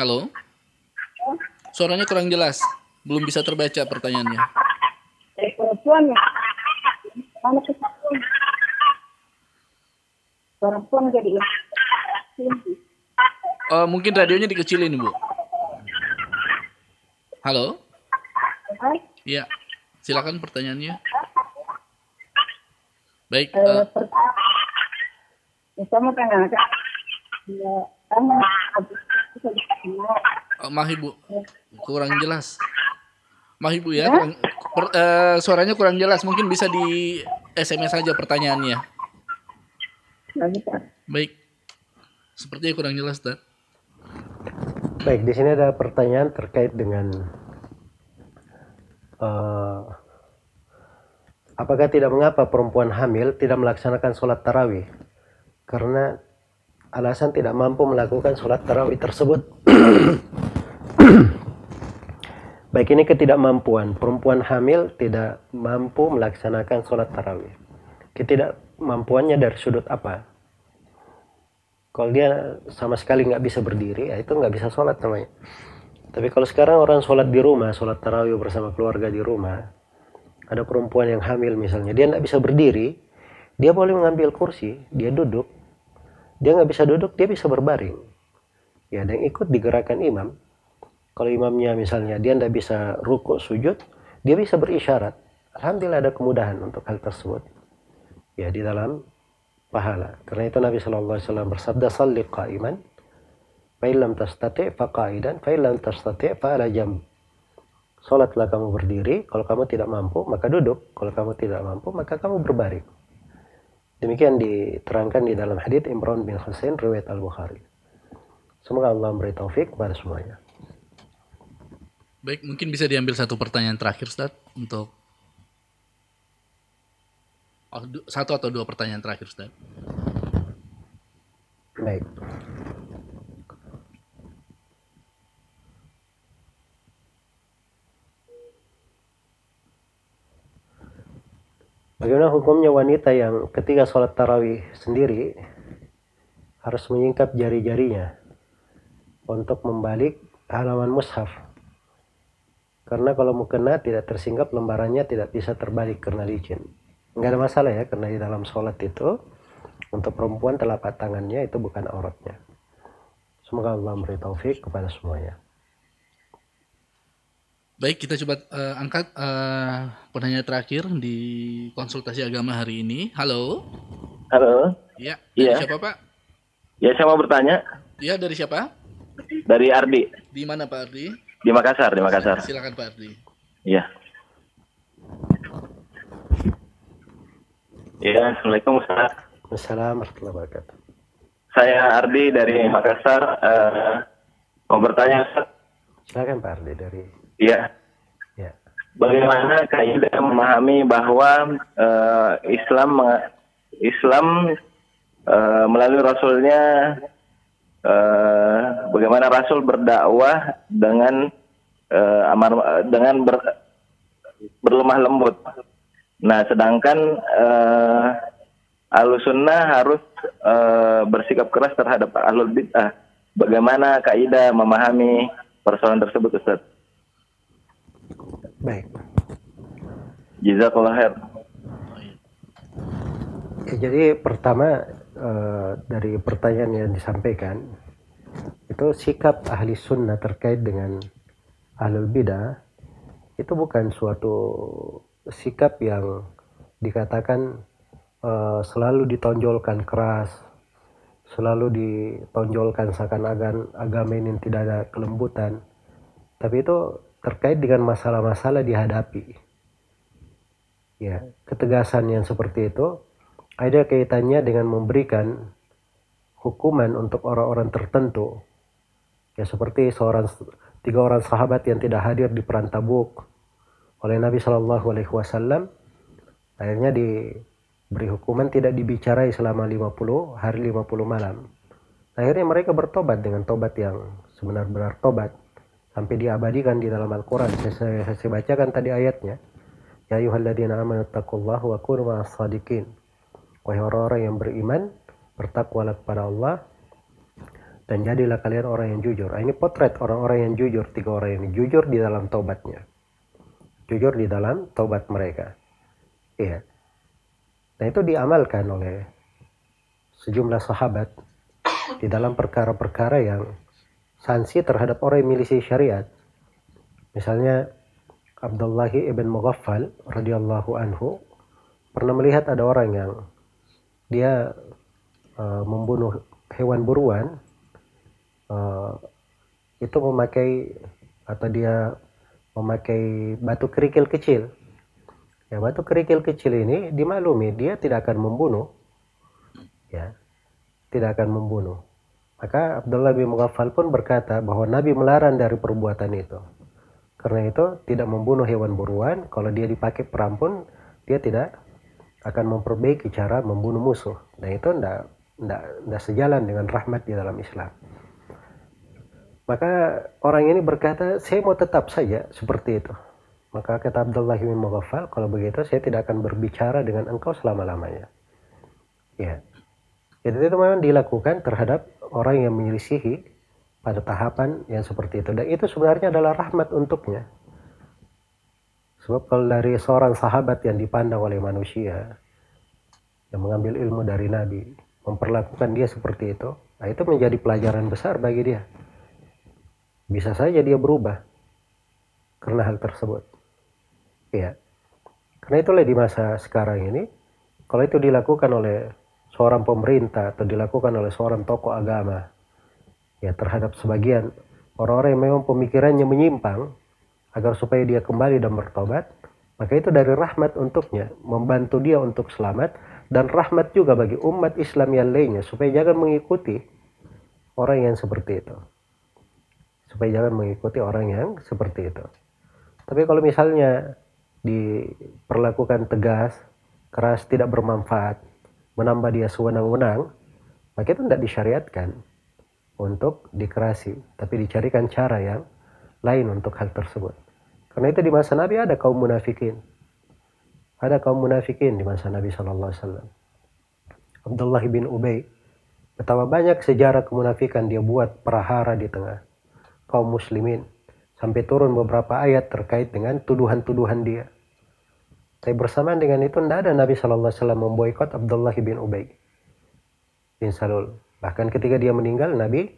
Halo. Suaranya kurang jelas. Belum bisa terbaca pertanyaannya. ya. Eh, mungkin radionya dikecilin Ibu. Halo. Iya. Silakan pertanyaannya. Baik. Eh, eh, pertama, ya, saya mau tanya, ya, kan habis itu saya ditanya, eh, mah Ibu. Kurang jelas. Mah Ibu ya. kurang- per- eh, suaranya kurang jelas. Mungkin bisa di SMS saja pertanyaannya. lagi Pak. Baik. Sepertinya kurang jelas, Dan. Baik, di sini ada pertanyaan terkait dengan eh, apakah tidak mengapa perempuan hamil tidak melaksanakan sholat tarawih karena alasan tidak mampu melakukan sholat tarawih tersebut. Baik ini ketidakmampuan. Perempuan hamil tidak mampu melaksanakan sholat tarawih. Ketidakmampuannya dari sudut apa? Kalau dia sama sekali nggak bisa berdiri, ya itu nggak bisa sholat namanya. Tapi kalau sekarang orang sholat di rumah, sholat tarawih bersama keluarga di rumah, ada perempuan yang hamil misalnya, dia nggak bisa berdiri, dia boleh mengambil kursi, dia duduk, dia nggak bisa duduk, dia bisa berbaring. Ya, dan ikut digerakkan imam, kalau imamnya misalnya dia tidak bisa rukuk sujud, dia bisa berisyarat. Alhamdulillah ada kemudahan untuk hal tersebut. Ya di dalam pahala. Karena itu Nabi Shallallahu Alaihi Wasallam bersabda, "Salli qa'iman, fa'ilam tastati faqa'idan, fa'ilam tastati fa'ala jam." Salatlah kamu berdiri, kalau kamu tidak mampu maka duduk, kalau kamu tidak mampu maka kamu berbaring. Demikian diterangkan di dalam hadits Imran bin Husain riwayat Al-Bukhari. Semoga Allah memberi taufik kepada semuanya. Baik, mungkin bisa diambil satu pertanyaan terakhir, Ustaz, untuk oh, satu atau dua pertanyaan terakhir, Ustaz. Baik. Bagaimana hukumnya wanita yang ketika sholat tarawih sendiri harus menyingkap jari-jarinya untuk membalik halaman mushaf karena kalau mau kena tidak tersingkap lembarannya tidak bisa terbalik karena licin. Nggak ada masalah ya karena di dalam sholat itu untuk perempuan telapak tangannya itu bukan auratnya. Semoga Allah memberi taufik kepada semuanya. Baik, kita coba uh, angkat uh, penanya terakhir di konsultasi agama hari ini. Halo. Halo. Iya. Iya. Siapa Pak? Ya saya mau bertanya. Iya dari siapa? Dari Ardi. Di mana Pak Ardi? Di Makassar, di Makassar. Silakan Pak Ardi. Iya. Iya, Assalamualaikum Ustaz. Assalamualaikum warahmatullahi wabarakatuh. Saya Ardi dari Makassar. Uh, mau bertanya Ustaz. Silakan Pak Ardi dari. Iya. Ya. Bagaimana kaidah memahami bahwa uh, Islam Islam uh, melalui Rasulnya uh, bagaimana Rasul berdakwah dengan uh, amar dengan ber, berlemah lembut. Nah, sedangkan uh, Ahlus Sunnah harus uh, bersikap keras terhadap Ahlul Bid'ah. Bagaimana kaidah memahami persoalan tersebut, Ustaz? Baik. Jazakallah khair. Ya, jadi pertama uh, dari pertanyaan yang disampaikan itu sikap ahli sunnah terkait dengan ahlul bidah itu bukan suatu sikap yang dikatakan uh, selalu ditonjolkan keras selalu ditonjolkan seakan-akan agama ini tidak ada kelembutan tapi itu terkait dengan masalah-masalah dihadapi ya ketegasan yang seperti itu ada kaitannya dengan memberikan hukuman untuk orang-orang tertentu. Ya seperti seorang tiga orang sahabat yang tidak hadir di perang Tabuk oleh Nabi Shallallahu Alaihi Wasallam akhirnya diberi hukuman tidak dibicarai selama 50 hari 50 malam. Akhirnya mereka bertobat dengan tobat yang sebenar-benar tobat sampai diabadikan di dalam Al-Quran. Saya, saya, saya bacakan tadi ayatnya. Ya ayuhalladzina amanu taqullaha wa kunu ma'as sadiqin. Wahai orang-orang yang beriman, bertakwalah kepada Allah dan jadilah kalian orang yang jujur. Nah, ini potret orang-orang yang jujur, tiga orang yang jujur di dalam taubatnya. Jujur di dalam taubat mereka. Iya. Nah itu diamalkan oleh sejumlah sahabat di dalam perkara-perkara yang sanksi terhadap orang yang milisi syariat. Misalnya Abdullah ibn Mughaffal radhiyallahu anhu pernah melihat ada orang yang dia uh, membunuh hewan buruan uh, itu memakai atau dia memakai batu kerikil kecil ya batu kerikil kecil ini dimaklumi dia tidak akan membunuh ya tidak akan membunuh maka Abdullah bin Mughaffal pun berkata bahwa Nabi melarang dari perbuatan itu karena itu tidak membunuh hewan buruan kalau dia dipakai perang pun dia tidak akan memperbaiki cara membunuh musuh. Nah itu tidak tidak sejalan dengan rahmat di dalam Islam. Maka orang ini berkata, saya mau tetap saja seperti itu. Maka kata Abdullah bin Mughaffal, kalau begitu saya tidak akan berbicara dengan engkau selama-lamanya. Ya. Jadi itu memang dilakukan terhadap orang yang menyelisihi pada tahapan yang seperti itu. Dan itu sebenarnya adalah rahmat untuknya. Sebab kalau dari seorang sahabat yang dipandang oleh manusia, yang mengambil ilmu dari Nabi, memperlakukan dia seperti itu, nah itu menjadi pelajaran besar bagi dia. Bisa saja dia berubah karena hal tersebut. Ya. Karena itulah di masa sekarang ini, kalau itu dilakukan oleh seorang pemerintah atau dilakukan oleh seorang tokoh agama, ya terhadap sebagian orang-orang yang memang pemikirannya menyimpang, agar supaya dia kembali dan bertobat, maka itu dari rahmat untuknya, membantu dia untuk selamat, dan rahmat juga bagi umat Islam yang lainnya, supaya jangan mengikuti orang yang seperti itu. Supaya jangan mengikuti orang yang seperti itu. Tapi kalau misalnya diperlakukan tegas, keras, tidak bermanfaat, menambah dia sewenang-wenang, maka itu tidak disyariatkan untuk dikerasi, tapi dicarikan cara yang lain untuk hal tersebut. Karena itu di masa Nabi ada kaum munafikin. Ada kaum munafikin di masa Nabi Shallallahu Alaihi Wasallam. Abdullah bin Ubay betapa banyak sejarah kemunafikan dia buat perahara di tengah kaum muslimin sampai turun beberapa ayat terkait dengan tuduhan-tuduhan dia. Tapi bersamaan dengan itu tidak ada Nabi Shallallahu Alaihi Wasallam memboikot Abdullah bin Ubay bin Salul. Bahkan ketika dia meninggal, Nabi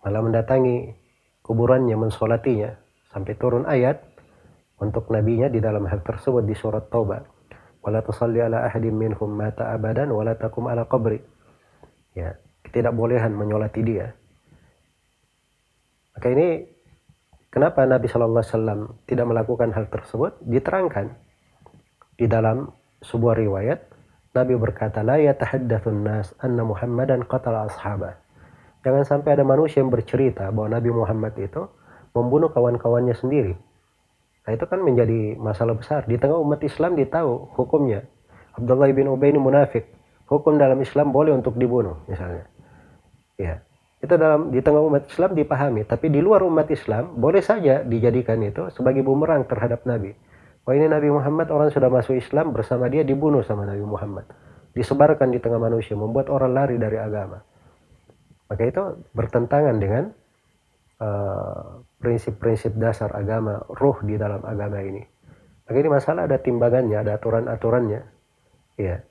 malah mendatangi kuburannya, mensolatinya, sampai turun ayat untuk nabinya di dalam hal tersebut di surat Taubah. Wala tusalli ala ahadim minhum mata abadan wala takum ala qabri. Ya, tidak bolehan menyolati dia. Maka ini Kenapa Nabi Shallallahu Alaihi Wasallam tidak melakukan hal tersebut? Diterangkan di dalam sebuah riwayat Nabi berkata, "La yatahaddatsun nas anna Muhammadan qatala ashabah." Jangan sampai ada manusia yang bercerita bahwa Nabi Muhammad itu membunuh kawan-kawannya sendiri. Nah, itu kan menjadi masalah besar. Di tengah umat Islam ditahu hukumnya. Abdullah bin Ubay ini munafik. Hukum dalam Islam boleh untuk dibunuh misalnya. Ya itu dalam di tengah umat Islam dipahami tapi di luar umat Islam boleh saja dijadikan itu sebagai bumerang terhadap Nabi wah ini Nabi Muhammad orang sudah masuk Islam bersama dia dibunuh sama Nabi Muhammad. Disebarkan di tengah manusia membuat orang lari dari agama. Maka itu bertentangan dengan eh, prinsip-prinsip uh, dasar agama ruh di dalam agama ini. Maka ini masalah ada timbangannya ada aturan-aturannya. Ya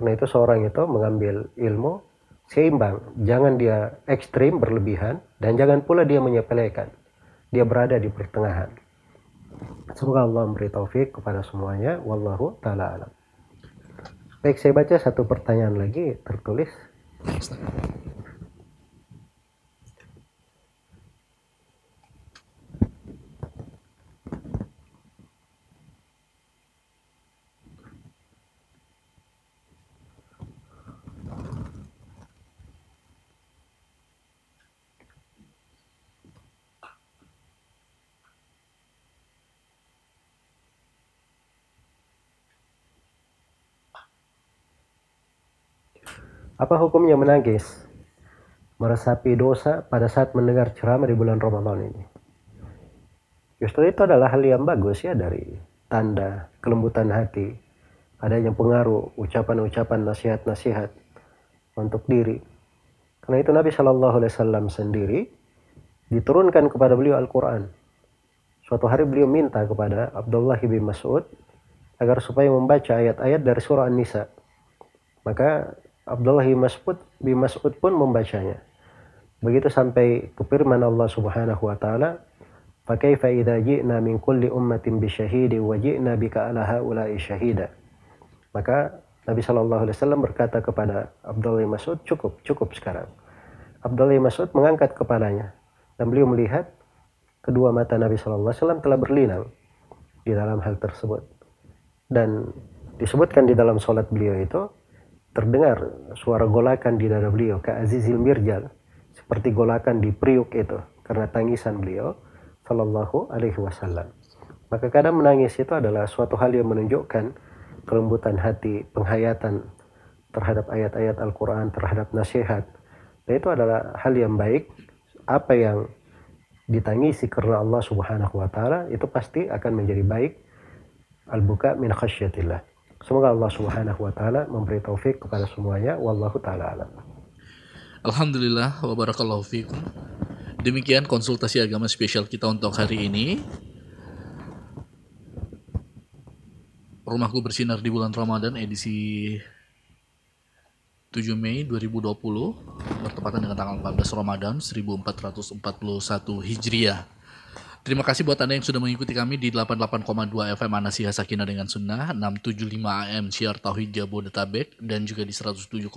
karena itu seorang itu mengambil ilmu seimbang, jangan dia ekstrim berlebihan dan jangan pula dia menyepelekan. Dia berada di pertengahan. Semoga Allah memberi taufik kepada semuanya. Wallahu taala alam. Baik, saya baca satu pertanyaan lagi tertulis. Apa hukumnya menangis? Meresapi dosa pada saat mendengar ceramah di bulan Ramadan ini. Justru itu adalah hal yang bagus ya dari tanda kelembutan hati. Ada yang pengaruh ucapan-ucapan nasihat-nasihat untuk diri. Karena itu Nabi Shallallahu Alaihi Wasallam sendiri diturunkan kepada beliau Al-Quran. Suatu hari beliau minta kepada Abdullah bin Mas'ud agar supaya membaca ayat-ayat dari surah An-Nisa. Maka Abdullah bin Mas'ud, bin Mas'ud pun membacanya. Begitu sampai ke firman Allah Subhanahu wa taala, "Fakaifa idza ji'na min kulli ummatin bi syahidin wa ji'na bika ala syahida." Maka Nabi Shallallahu alaihi wasallam berkata kepada Abdullah bin Mas'ud, "Cukup, cukup sekarang." Abdullah bin Mas'ud mengangkat kepalanya dan beliau melihat kedua mata Nabi Shallallahu alaihi wasallam telah berlinang di dalam hal tersebut. Dan disebutkan di dalam sholat beliau itu terdengar suara golakan di dada beliau ke Azizil Mirjal seperti golakan di Priuk itu karena tangisan beliau Shallallahu Alaihi Wasallam. Maka kadang menangis itu adalah suatu hal yang menunjukkan kelembutan hati, penghayatan terhadap ayat-ayat Al-Quran, terhadap nasihat. Nah itu adalah hal yang baik. Apa yang ditangisi karena Allah Subhanahu wa taala itu pasti akan menjadi baik. Al-buka min khasyatillah. Semoga Allah Subhanahu wa taala memberi taufik kepada semuanya wallahu taala alam. Alhamdulillah wa barakallahu fikum. Demikian konsultasi agama spesial kita untuk hari ini. Rumahku bersinar di bulan Ramadan edisi 7 Mei 2020 bertepatan dengan tanggal 14 Ramadan 1441 Hijriah. Terima kasih buat Anda yang sudah mengikuti kami di 88,2 FM Anasihah Sakinah dengan Sunnah, 675 AM Siar Tauhid Jabodetabek, dan juga di 107,5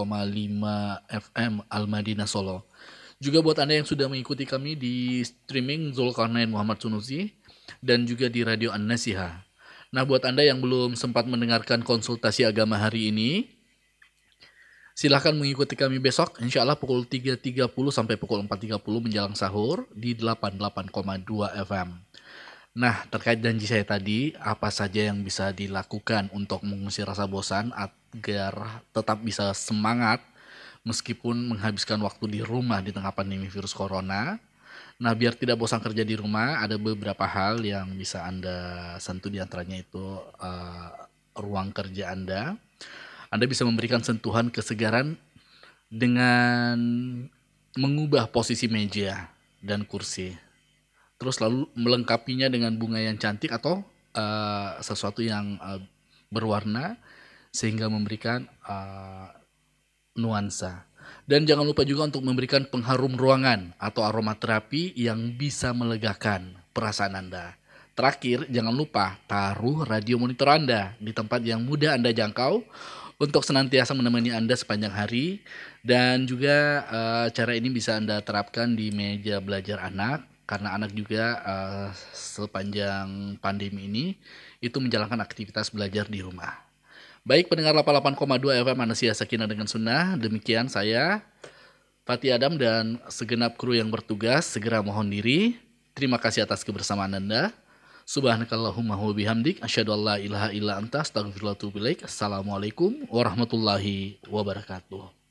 FM Al Madinah Solo. Juga buat Anda yang sudah mengikuti kami di streaming Zulkarnain Muhammad Sunusi, dan juga di Radio An-Nasihah. Nah, buat Anda yang belum sempat mendengarkan konsultasi agama hari ini, silahkan mengikuti kami besok, insya Allah pukul 3.30 sampai pukul 4.30 menjelang sahur di 88,2 FM. Nah, terkait janji saya tadi, apa saja yang bisa dilakukan untuk mengusir rasa bosan agar tetap bisa semangat meskipun menghabiskan waktu di rumah di tengah pandemi virus corona? Nah, biar tidak bosan kerja di rumah, ada beberapa hal yang bisa Anda sentuh di antaranya itu uh, ruang kerja Anda. Anda bisa memberikan sentuhan kesegaran dengan mengubah posisi meja dan kursi. Terus lalu melengkapinya dengan bunga yang cantik atau uh, sesuatu yang uh, berwarna sehingga memberikan uh, nuansa. Dan jangan lupa juga untuk memberikan pengharum ruangan atau aromaterapi yang bisa melegakan perasaan Anda. Terakhir, jangan lupa taruh radio monitor Anda di tempat yang mudah Anda jangkau untuk senantiasa menemani Anda sepanjang hari dan juga uh, cara ini bisa Anda terapkan di meja belajar anak karena anak juga uh, sepanjang pandemi ini itu menjalankan aktivitas belajar di rumah. Baik pendengar 88,2 FM Manusia Sakinah dengan Sunnah, demikian saya Fatih Adam dan segenap kru yang bertugas segera mohon diri. Terima kasih atas kebersamaan Anda. Subhanakallahumma wa bihamdik asyhadu an la ilaha illa anta astaghfiruka wa atubu ilaik. Assalamualaikum warahmatullahi wabarakatuh.